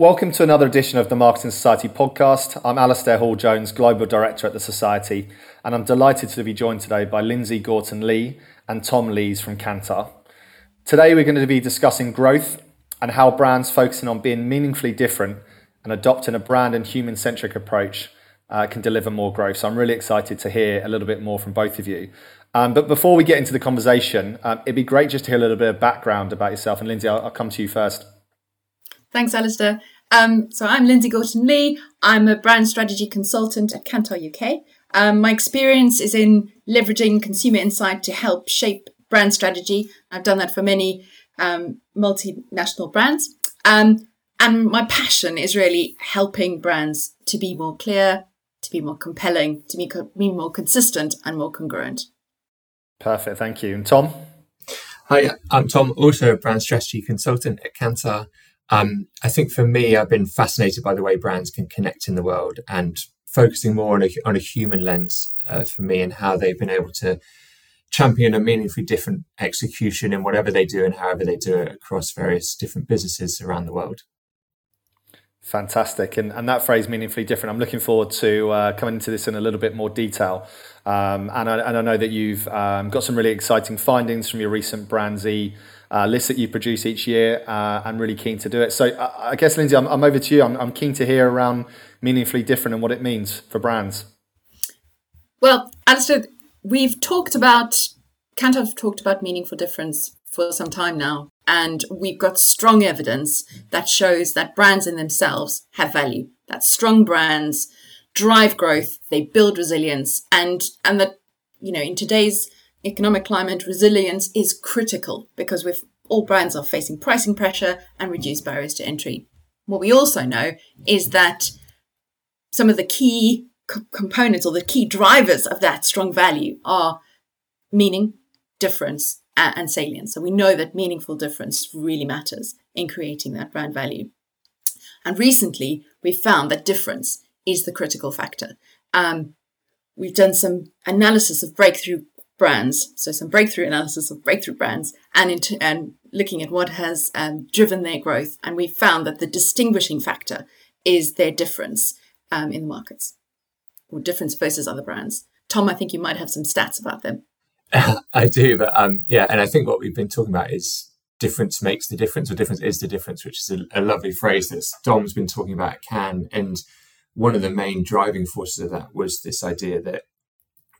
Welcome to another edition of the Marketing Society podcast. I'm Alasdair Hall Jones, Global Director at the Society, and I'm delighted to be joined today by Lindsay Gorton Lee and Tom Lees from Kantar. Today, we're going to be discussing growth and how brands focusing on being meaningfully different and adopting a brand and human centric approach uh, can deliver more growth. So I'm really excited to hear a little bit more from both of you. Um, but before we get into the conversation, um, it'd be great just to hear a little bit of background about yourself. And Lindsay, I'll, I'll come to you first. Thanks, Alasdair. Um, so I'm Lindsay Gorton Lee. I'm a brand strategy consultant at Kantar UK. Um, my experience is in leveraging consumer insight to help shape brand strategy. I've done that for many um, multinational brands. Um, and my passion is really helping brands to be more clear, to be more compelling, to be, co- be more consistent and more congruent. Perfect. Thank you. And Tom? Hi, I'm Tom, also a brand strategy consultant at Kantar. Um, I think for me, I've been fascinated by the way brands can connect in the world and focusing more on a, on a human lens uh, for me and how they've been able to champion a meaningfully different execution in whatever they do and however they do it across various different businesses around the world. Fantastic. And, and that phrase, meaningfully different, I'm looking forward to uh, coming into this in a little bit more detail. Um, and, I, and I know that you've um, got some really exciting findings from your recent BrandZ uh, lists that you produce each year. Uh, I'm really keen to do it. So I, I guess, Lindsay, I'm, I'm over to you. I'm, I'm keen to hear around meaningfully different and what it means for brands. Well, Alasdair, we've talked about, Kantar have talked about meaningful difference for some time now. And we've got strong evidence that shows that brands in themselves have value, that strong brands drive growth, they build resilience, and, and that, you know, in today's economic climate, resilience is critical because we've all brands are facing pricing pressure and reduced barriers to entry. What we also know is that some of the key co- components or the key drivers of that strong value are meaning, difference, and, and salience. So we know that meaningful difference really matters in creating that brand value. And recently, we found that difference is the critical factor. Um, we've done some analysis of breakthrough brands, so some breakthrough analysis of breakthrough brands, and into, and looking at what has um, driven their growth. And we found that the distinguishing factor is their difference um, in the markets, or difference versus other brands. Tom, I think you might have some stats about them. I do, but um, yeah, and I think what we've been talking about is difference makes the difference, or difference is the difference, which is a, a lovely phrase that Dom's been talking about at Cannes. And one of the main driving forces of that was this idea that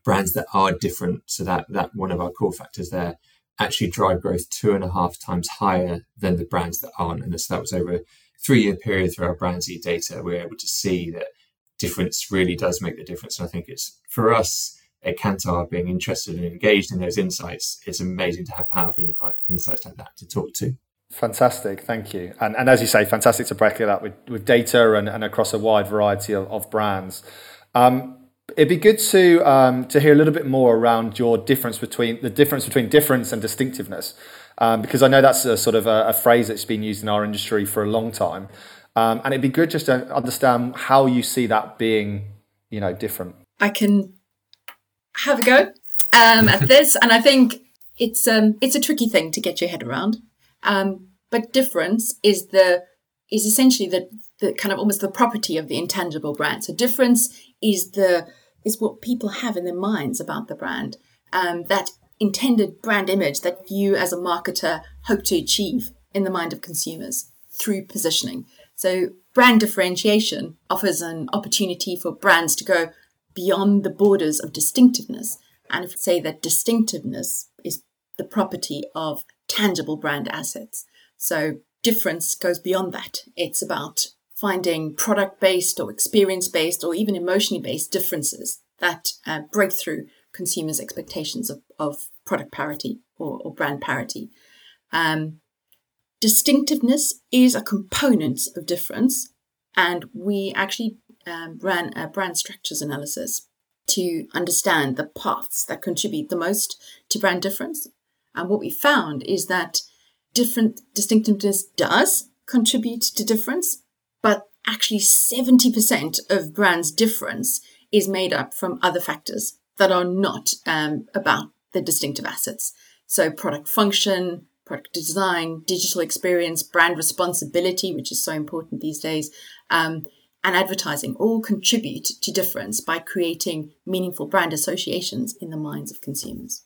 brands that are different, so that that one of our core factors there, actually drive growth two and a half times higher than the brands that aren't. And so that was over a three year period through our BrandZ data, we we're able to see that difference really does make the difference. And I think it's for us at Kantar being interested and engaged in those insights, it's amazing to have powerful insights like that to talk to. Fantastic, thank you. And, and as you say, fantastic to break it up with, with data and, and across a wide variety of, of brands. Um, it'd be good to um, to hear a little bit more around your difference between the difference between difference and distinctiveness, um, because I know that's a sort of a, a, phrase that's been used in our industry for a long time, um, and it'd be good just to understand how you see that being, you know, different. I can have a go um, at this, and I think it's um, it's a tricky thing to get your head around. Um, but difference is the is essentially the the kind of almost the property of the intangible brand. So difference is the is what people have in their minds about the brand. Um, that intended brand image that you as a marketer hope to achieve in the mind of consumers through positioning. So brand differentiation offers an opportunity for brands to go beyond the borders of distinctiveness and say that distinctiveness is the property of tangible brand assets. So difference goes beyond that. It's about finding product based or experience based or even emotionally based differences that uh, break through consumers' expectations of, of product parity or, or brand parity. Um, distinctiveness is a component of difference, and we actually um, ran a brand structures analysis to understand the paths that contribute the most to brand difference. And what we found is that different distinctiveness does contribute to difference, actually 70% of brands' difference is made up from other factors that are not um, about the distinctive assets. So product function, product design, digital experience, brand responsibility, which is so important these days, um, and advertising all contribute to difference by creating meaningful brand associations in the minds of consumers.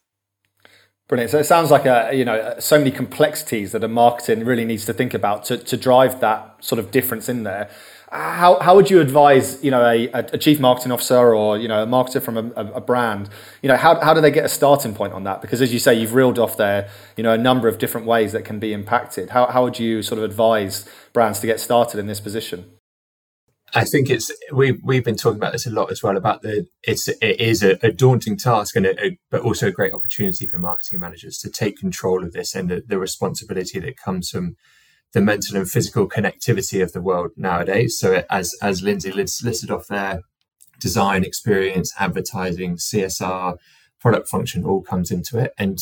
Brilliant. So it sounds like a you know so many complexities that a marketing really needs to think about to, to drive that sort of difference in there. How, how would you advise you know a, a chief marketing officer or you know a marketer from a, a, brand you know how, how do they get a starting point on that because as you say you've reeled off there you know a number of different ways that can be impacted how, how would you sort of advise brands to get started in this position I think it's we've we've been talking about this a lot as well about the it's it is a, a daunting task and a, a, but also a great opportunity for marketing managers to take control of this and the, the responsibility that comes from the mental and physical connectivity of the world nowadays. So as as Lindsay listed off there, design, experience, advertising, CSR, product function all comes into it, and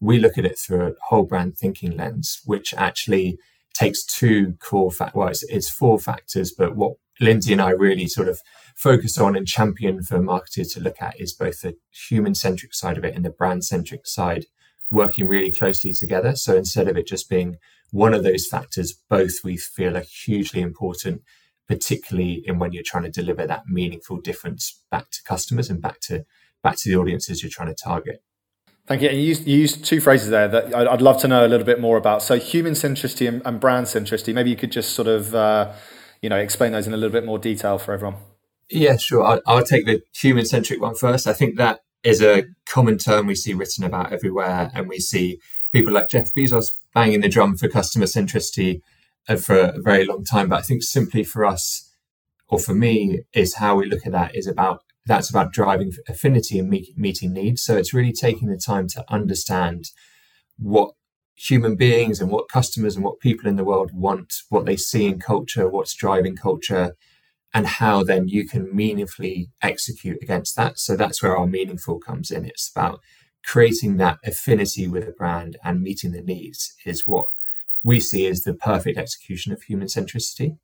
we look at it through a whole brand thinking lens, which actually takes two core factors. Well, it's, it's four factors, but what Lindsay and I really sort of focus on and champion for marketers to look at is both the human centric side of it and the brand centric side working really closely together. So instead of it just being one of those factors, both we feel are hugely important, particularly in when you're trying to deliver that meaningful difference back to customers and back to back to the audiences you're trying to target. Thank you. you used, you used two phrases there that I'd love to know a little bit more about. So human centricity and, and brand centricity. Maybe you could just sort of uh, you know explain those in a little bit more detail for everyone. Yeah, sure. I'll, I'll take the human centric one first. I think that is a common term we see written about everywhere, and we see people like Jeff Bezos banging the drum for customer centricity uh, for a very long time. But I think simply for us, or for me, is how we look at that is about that's about driving affinity and meet, meeting needs. So it's really taking the time to understand what human beings and what customers and what people in the world want, what they see in culture, what's driving culture, and how then you can meaningfully execute against that. So that's where our meaningful comes in. It's about creating that affinity with a brand and meeting the needs is what we see as the perfect execution of human centricity.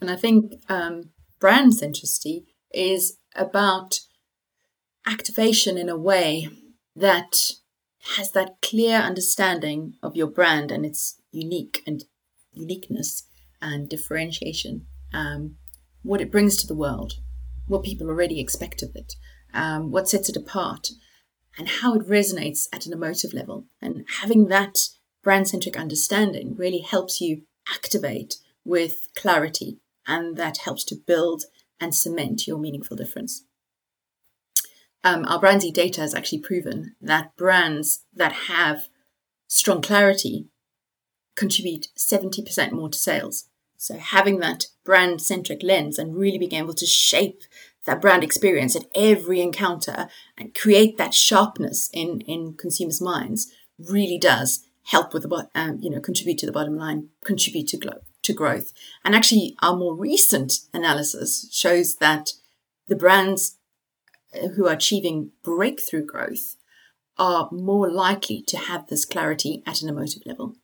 And I think um, brand centricity is about activation in a way that has that clear understanding of your brand and its unique and uniqueness and differentiation, um, what it brings to the world, what people already expect of it, um, what sets it apart, and how it resonates at an emotive level. And having that brand centric understanding really helps you activate with clarity, and that helps to build and cement your meaningful difference um, our BrandZ data has actually proven that brands that have strong clarity contribute 70% more to sales. So having that brand centric lens and really being able to shape that brand experience at every encounter and create that sharpness in, in consumers' minds really does help with the um, you know contribute to the bottom line, contribute to glo- to growth. And actually, our more recent analysis shows that the brands who are achieving breakthrough growth are more likely to have this clarity at an emotive level.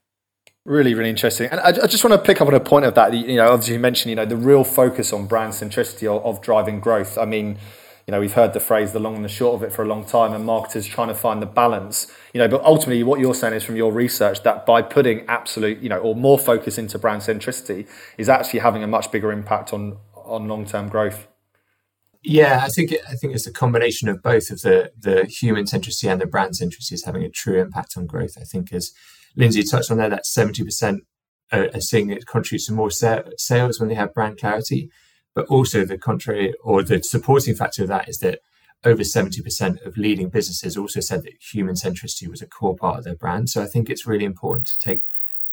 Really, really interesting. And I, I, just want to pick up on a point of that. You know, obviously you mentioned, you know, the real focus on brand centricity of, of driving growth. I mean, you know, we've heard the phrase the long and the short of it for a long time, and marketers trying to find the balance. You know, but ultimately, what you're saying is from your research that by putting absolute, you know, or more focus into brand centricity is actually having a much bigger impact on on long term growth. Yeah, I think it, I think it's a combination of both of the the human centricity and the brand centricity is having a true impact on growth. I think as Lindsay touched on there, that seventy percent are seeing it contributes to more sales when they have brand clarity, but also the contrary or the supporting factor of that is that over 70% of leading businesses also said that human centricity was a core part of their brand. So I think it's really important to take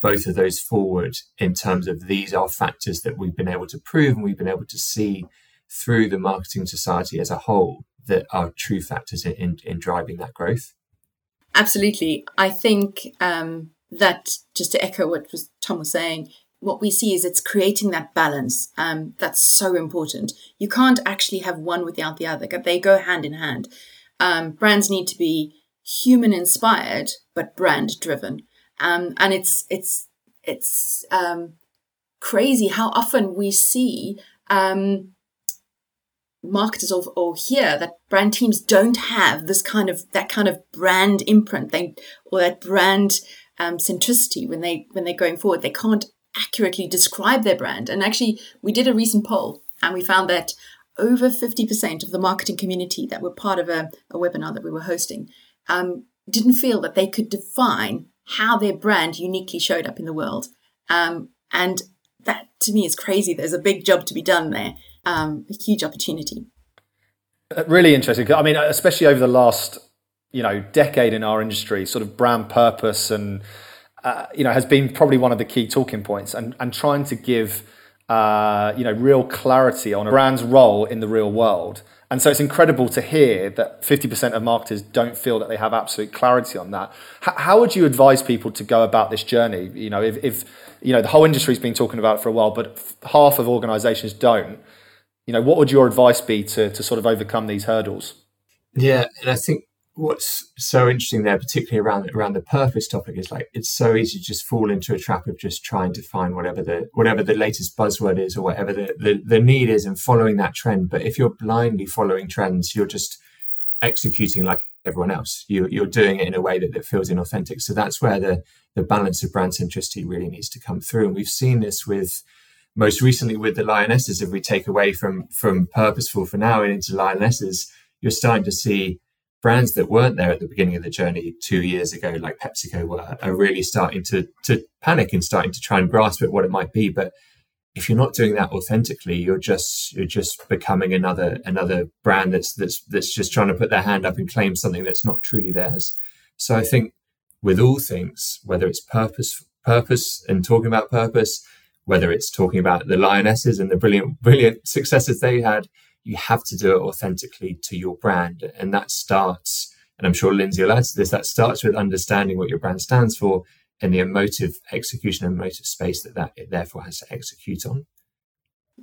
both of those forward in terms of these are factors that we've been able to prove and we've been able to see through the marketing society as a whole that are true factors in, in, in driving that growth? Absolutely. I think um, that, just to echo what was, Tom was saying, what we see is it's creating that balance. Um, that's so important. You can't actually have one without the other. They go hand in hand. Um, brands need to be human inspired, but brand driven. Um, and it's it's it's um, crazy how often we see um, marketers or, or hear that brand teams don't have this kind of that kind of brand imprint they or that brand um, centricity when they when they're going forward. They can't accurately describe their brand. And actually, we did a recent poll and we found that over 50% of the marketing community that were part of a, a webinar that we were hosting um, didn't feel that they could define how their brand uniquely showed up in the world. Um, and that to me is crazy. There's a big job to be done there, um, a huge opportunity. Uh, really interesting. I mean, especially over the last you know decade in our industry, sort of brand purpose and uh, you know has been probably one of the key talking points, and and trying to give uh, you know real clarity on a brand's role in the real world. And so it's incredible to hear that 50% of marketers don't feel that they have absolute clarity on that. H- how would you advise people to go about this journey? You know, if, if you know the whole industry's been talking about it for a while, but f- half of organisations don't. You know, what would your advice be to to sort of overcome these hurdles? Yeah, and I think what's so interesting there, particularly around around the purpose topic, is like it's so easy to just fall into a trap of just trying to find whatever the whatever the latest buzzword is or whatever the, the, the need is and following that trend. But if you're blindly following trends, you're just executing like everyone else. You, you're doing it in a way that, that feels inauthentic. So that's where the the balance of brand centricity really needs to come through. And we've seen this with most recently with the lionesses. If we take away from from purposeful for now and into lionesses, you're starting to see brands that weren't there at the beginning of the journey two years ago, like PepsiCo were, are really starting to to panic and starting to try and grasp at what it might be. But if you're not doing that authentically, you're just you're just becoming another another brand that's that's that's just trying to put their hand up and claim something that's not truly theirs. So I think with all things, whether it's purpose purpose and talking about purpose, whether it's talking about the lionesses and the brilliant brilliant successes they had, you have to do it authentically to your brand. And that starts, and I'm sure Lindsay will add to this, that starts with understanding what your brand stands for and the emotive execution and emotive space that that it therefore has to execute on.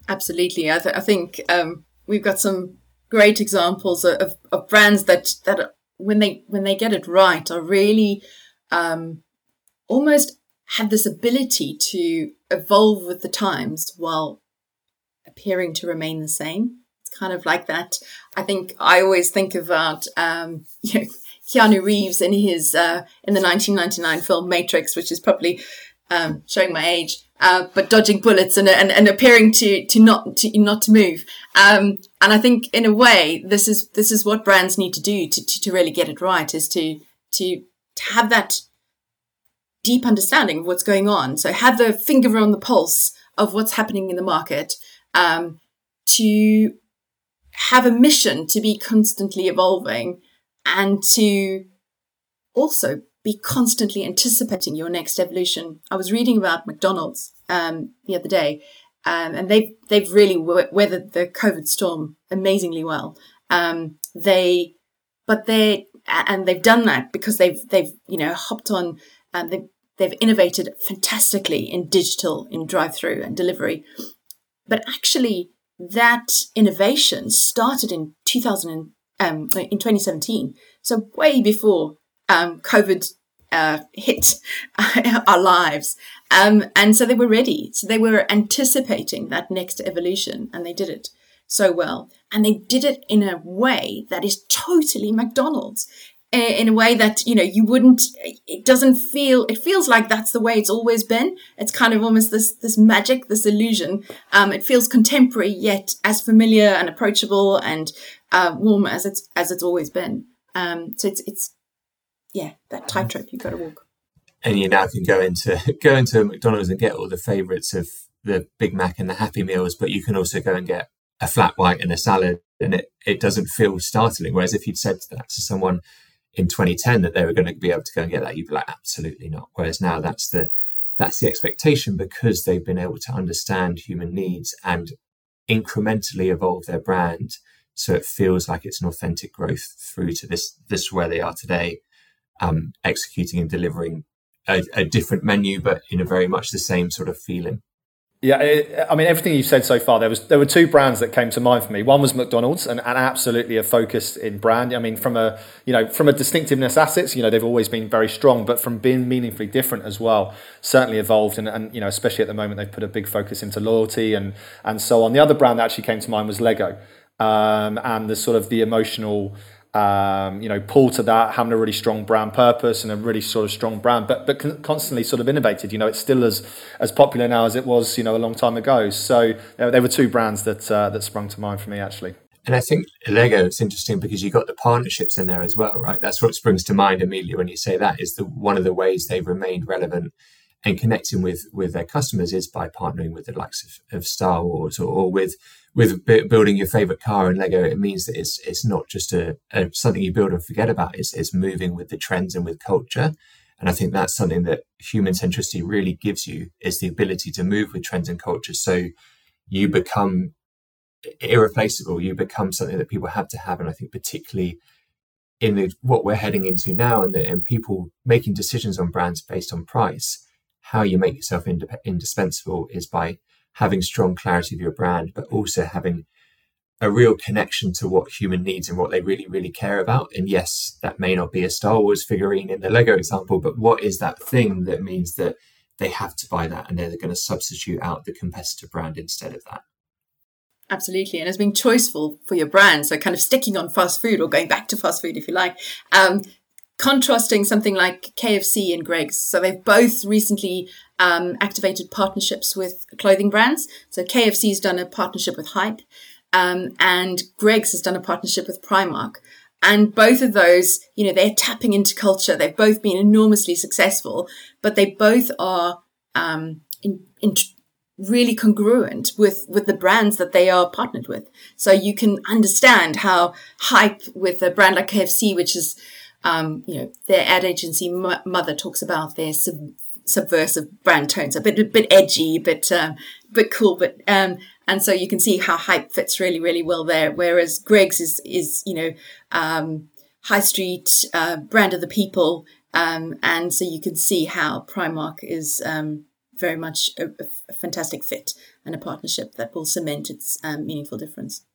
Absolutely. I, th- I think um, we've got some great examples of, of brands that, that when they when they get it right are really um, almost have this ability to evolve with the times while appearing to remain the same It's kind of like that. I think I always think about um, you know, Keanu Reeves in his uh, in the 1999 film Matrix, which is probably um, showing my age, uh, but dodging bullets and, and, and appearing to to not to not to move. Um, and I think in a way, this is this is what brands need to do to, to, to really get it right is to to to have that deep understanding of what's going on. So have the finger on the pulse of what's happening in the market. Um, to have a mission to be constantly evolving and to also be constantly anticipating your next evolution. I was reading about McDonald's um, the other day, um, and they've they've really weathered the COVID storm amazingly well. Um, they, but they and they've done that because they've they've you know hopped on and they've they've innovated fantastically in digital, in drive-through and delivery. But actually, that innovation started in 2000 um, in 2017, so way before um, COVID uh, hit our lives. Um, and so they were ready. So they were anticipating that next evolution, and they did it so well. And they did it in a way that is totally McDonald's in a way that you know you wouldn't it doesn't feel it feels like that's the way it's always been. It's kind of almost this this magic this illusion. Um, it feels contemporary yet as familiar and approachable and uh, warm as it's as it's always been. Um, so it's it's yeah that tightrope you've got to walk. And you now can go into go into mcdonald's and get all the favorites of the big mac and the happy meals but you can also go and get a flat white and a salad and it, it doesn't feel startling. Whereas if you'd said that to someone in 2010 that they were going to be able to go and get that, you'd be like, absolutely not. Whereas now that's the that's the expectation because they've been able to understand human needs and incrementally evolve their brand so it feels like it's an authentic growth through to this this where they are today um, executing and delivering a, a different menu but in a very much the same sort of feeling yeah, I mean everything you've said so far. There was there were two brands that came to mind for me. One was McDonald's, and, and absolutely a focus in brand. I mean, from a you know from a distinctiveness assets, you know they've always been very strong, but from being meaningfully different as well, certainly evolved. And, and you know especially at the moment they've put a big focus into loyalty and and so on. The other brand that actually came to mind was Lego, um, and the sort of the emotional um, you know, pull to that, having a really strong brand purpose and a really sort of strong brand, but but constantly sort of innovated. You know, it's still as as popular now as it was, you know, a long time ago. So there were two brands that uh, that sprung to mind for me actually. And I think Lego is interesting because you got the partnerships in there as well, right? That's what springs to mind immediately when you say that is the one of the ways they've remained relevant and connecting with with their customers is by partnering with the likes of, of Star Wars or, or with with building your favorite car in Lego, it means that it's it's not just a, a, something you build and forget about. It's it's moving with the trends and with culture. And I think that's something that human centricity really gives you is the ability to move with trends and culture. So you become irreplaceable. You become something that people have to have. And I think particularly in the, what we're heading into now and, the, and people making decisions on brands based on price, how you make yourself indispensable is by having strong clarity of your brand, but also having a real connection to what human needs and what they really, really care about. And yes, that may not be a Star Wars figurine in the Lego example, but what is that thing that means that they have to buy that and they're going to substitute out the competitor brand instead of that? Absolutely. And as being choiceful for your brand, so kind of sticking on fast food or going back to fast food if you like, um, contrasting something like KFC and Greggs. So they've both recently um, activated partnerships with clothing brands. So KFC's done a partnership with Hype, um, and Greggs has done a partnership with Primark. And both of those, you know, they're tapping into culture. They've both been enormously successful, but they both are um, in, in really congruent with with the brands that they are partnered with. So you can understand how hype with a brand like KFC, which is um, you know, their ad agency mother talks about their sub- subversive brand tones, a bit, a bit edgy, but, um, bit cool, but, um, and so you can see how hype fits really, really well there. Whereas Greggs is, is, you know, um, high street, uh, brand of the people. Um, and so you can see how Primark is, um, very much a, a, fantastic fit and a partnership that will cement its um, meaningful difference.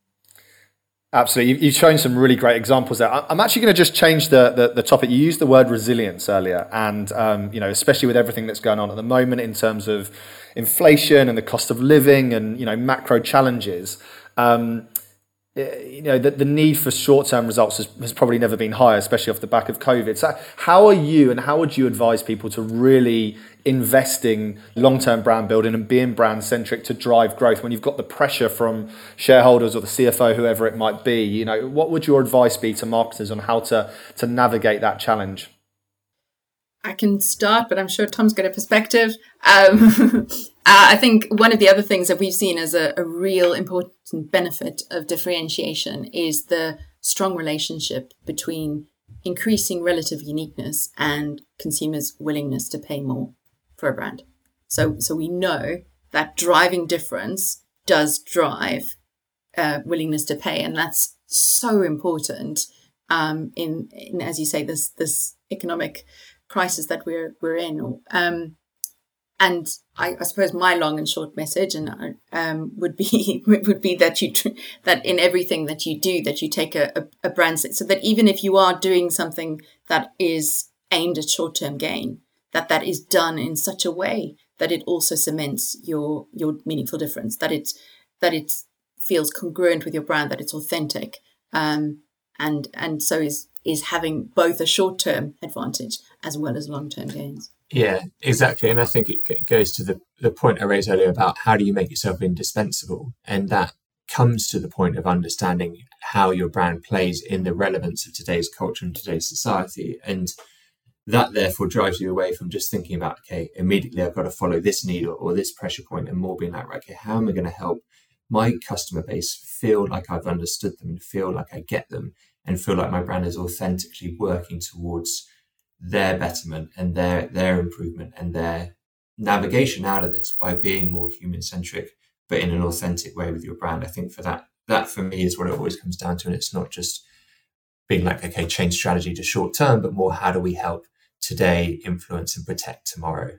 Absolutely. You've shown some really great examples there. I'm actually going to just change the, the, the topic. You used the word resilience earlier, and um, you know, especially with everything that's going on at the moment in terms of inflation and the cost of living and you know macro challenges. Um, Uh, you know, the, the need for short term results has, has probably never been higher, especially off the back of COVID. So, how are you and how would you advise people to really investing long term brand building and being brand centric to drive growth when you've got the pressure from shareholders or the CFO, whoever it might be? You know, what would your advice be to marketers on how to, to navigate that challenge? I can start, but I'm sure Tom's got a perspective. Um, uh, I think one of the other things that we've seen as a, a real important benefit of differentiation is the strong relationship between increasing relative uniqueness and consumers' willingness to pay more for a brand. So, so we know that driving difference does drive uh, willingness to pay, and that's so important um, in, in, as you say, this this economic crisis that we're we're in. Um, and I, I, suppose my long and short message and um, would be would be that you that in everything that you do that you take a, a, a brand so that even if you are doing something that is aimed at short term gain, that that is done in such a way that it also cements your your meaningful difference, that it that it feels congruent with your brand, that it's authentic, um, and and so is is having both a short term advantage as well as long term gains. Yeah, exactly. And I think it goes to the, the point I raised earlier about how do you make yourself indispensable? And that comes to the point of understanding how your brand plays in the relevance of today's culture and today's society. And that therefore drives you away from just thinking about, okay, immediately I've got to follow this needle or, this pressure point and more being like, okay, how am I going to help my customer base feel like I've understood them and feel like I get them and feel like my brand is authentically working towards their betterment and their their improvement and their navigation out of this by being more human centric but in an authentic way with your brand. I think for that that for me is what it always comes down to and it's not just being like okay change strategy to short term but more how do we help today influence and protect tomorrow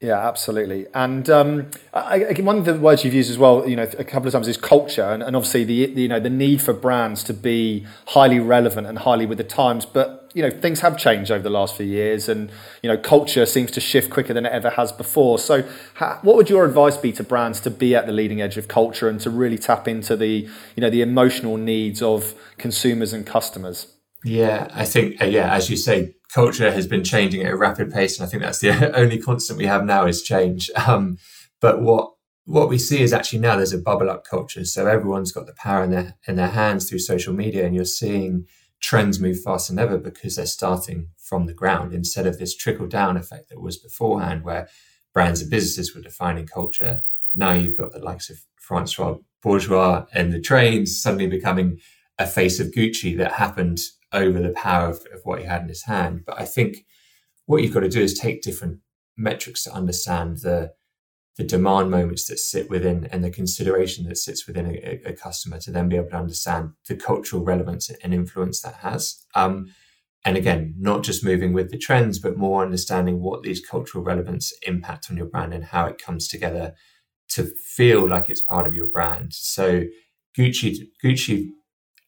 Yeah, absolutely. And um, I, I, one of the words you've used as well, you know, a couple of times is culture, and, and obviously the, the, you know the need for brands to be highly relevant and highly with the times. But you know things have changed over the last few years, and you know culture seems to shift quicker than it ever has before. So, how, what would your advice be to brands to be at the leading edge of culture and to really tap into the you know the emotional needs of consumers and customers? Yeah, I think uh, yeah, as you say, culture has been changing at a rapid pace, and I think that's the only constant we have now is change. Um, but what what we see is actually now there's a bubble up culture, so everyone's got the power in their in their hands through social media, and you're seeing trends move faster than ever because they're starting from the ground instead of this trickle down effect that was beforehand, where brands and businesses were defining culture. Now you've got the likes of Francis Bourgeois and the trains suddenly becoming a face of Gucci that happened over the power of, of what he had in his hand. But I think what you've got to do is take different metrics to understand the the demand moments that sit within and the consideration that sits within a, a, customer to then be able to understand the cultural relevance and influence that has. Um, and again, not just moving with the trends, but more understanding what these cultural relevance impact on your brand and how it comes together to feel like it's part of your brand. So Gucci, Gucci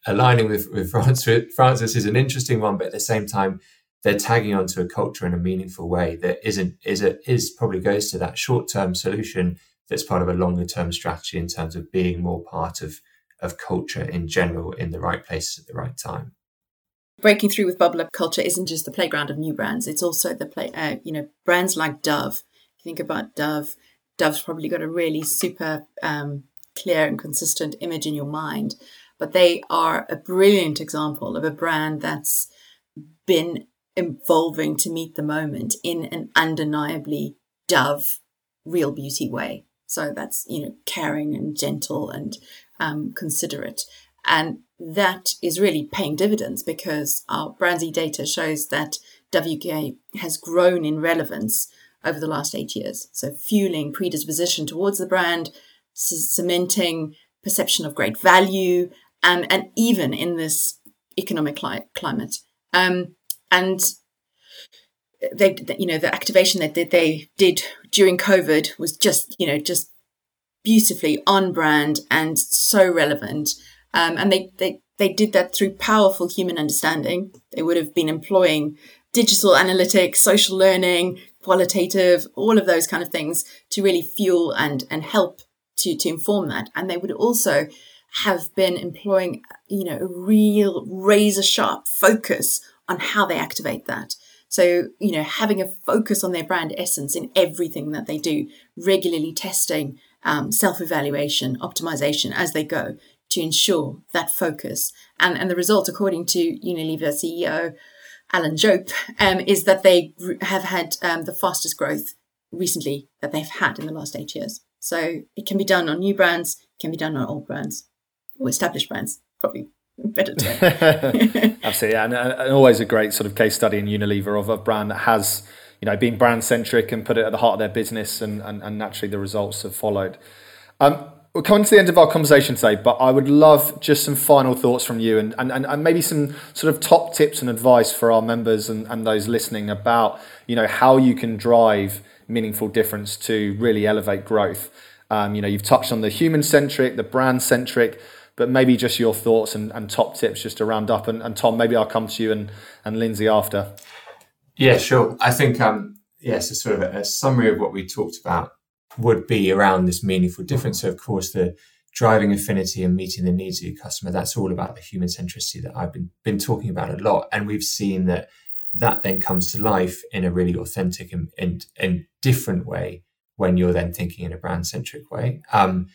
aligning with, with Francis, Francis is an interesting one, but at the same time, they're tagging onto a culture in a meaningful way that isn't is a, is probably goes to that short term solution that's part of a longer term strategy in terms of being more part of of culture in general in the right places at the right time. Breaking through with bubble up culture isn't just the playground of new brands; it's also the play. Uh, you know, brands like Dove. If you think about Dove, Dove's probably got a really super um, clear and consistent image in your mind but they are a brilliant example of a brand that's been evolving to meet the moment in an undeniably dove real beauty way so that's you know caring and gentle and um, considerate and that is really paying dividends because our BrandZ data shows that WK has grown in relevance over the last eight years. So fueling predisposition towards the brand, cementing perception of great value, um, and even in this economic cli- climate. Um, and they, you know, the activation that they did during COVID was just, you know, just beautifully on brand and so relevant. Um, and they, they, they did that through powerful human understanding. They would have been employing digital analytics, social learning, qualitative, all of those kind of things to really fuel and, and help to, to inform that. And they would also have been employing, you know, a real razor sharp focus on how they activate that. So, you know, having a focus on their brand essence in everything that they do, regularly testing, um, self evaluation, optimization as they go to ensure that focus. And, and the result, according to Unilever CEO Alan Jope, um, is that they have had um, the fastest growth recently that they've had in the last eight years. So it can be done on new brands, it can be done on old brands or established brands, probably better Absolutely, and, and, always a great sort of case study in Unilever of a brand that has, you know, been brand centric and put it at the heart of their business, and, and, and naturally the results have followed. Um, we're coming to the end of our conversation today, but I would love just some final thoughts from you and, and, and maybe some sort of top tips and advice for our members and, and those listening about, you know, how you can drive meaningful difference to really elevate growth. Um, you know, you've touched on the human centric, the brand centric, but maybe just your thoughts and, and top tips just to round up. And, and Tom, maybe I'll come to you and, and Lindsay after. Yeah, sure. I think, um, yes, a sort of a, a summary of what we talked about would be around this meaningful difference. So, of course, the driving affinity and meeting the needs of your customer, that's all about the human centricity that I've been, been talking about a lot. And we've seen that that then comes to life in a really authentic and, and, and different way when you're then thinking in a brand centric way. Um,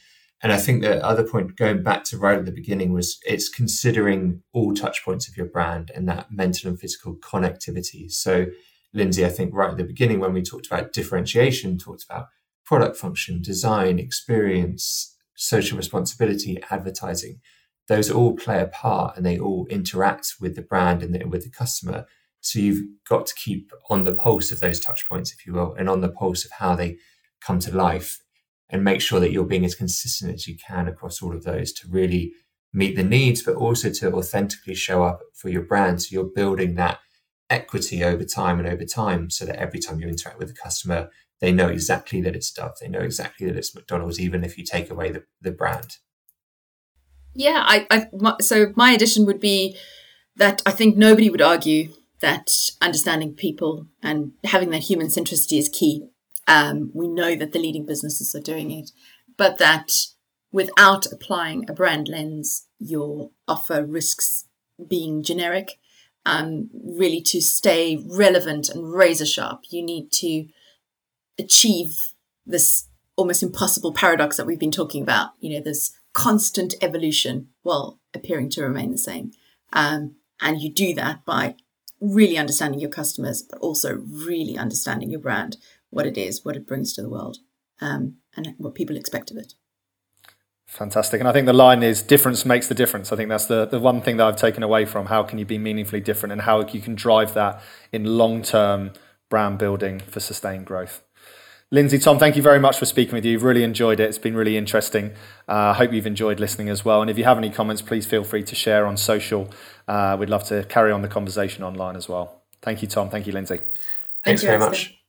and I think the other point, going back to right at the beginning, was it's considering all touch points of your brand and that mental and physical connectivity. So, Lindsay, I think right at the beginning, when we talked about differentiation, talked about product function, design, experience, social responsibility, advertising. Those all play a part and they all interact with the brand and the, with the customer. So you've got to keep on the pulse of those touch points, if you will, and on the pulse of how they come to life and make sure that you're being as consistent as you can across all of those to really meet the needs, but also to authentically show up for your brand. So you're building that equity over time and over time so that every time you interact with the customer, they know exactly that it's Dove. They know exactly that it's McDonald's, even if you take away the, the brand. Yeah, I, I my, so my addition would be that I think nobody would argue that understanding people and having that human centricity is key. Um, we know that the leading businesses are doing it, but that without applying a brand lens, your offer risks being generic. Um, really, to stay relevant and razor sharp, you need to achieve this almost impossible paradox that we've been talking about. You know, this constant evolution while appearing to remain the same. Um, and you do that by really understanding your customers, but also really understanding your brand, what it is, what it brings to the world, um, and what people expect of it. Fantastic. And I think the line is difference makes the difference. I think that's the, the one thing that I've taken away from how can you be meaningfully different and how you can drive that in long term brand building for sustained growth. Lindsay, Tom, thank you very much for speaking with you. I've really enjoyed it. It's been really interesting. Uh, I uh, hope you've enjoyed listening as well. And if you have any comments, please feel free to share on social. Uh, we'd love to carry on the conversation online as well. Thank you, Tom. Thank you, Lindsay. Thanks very much.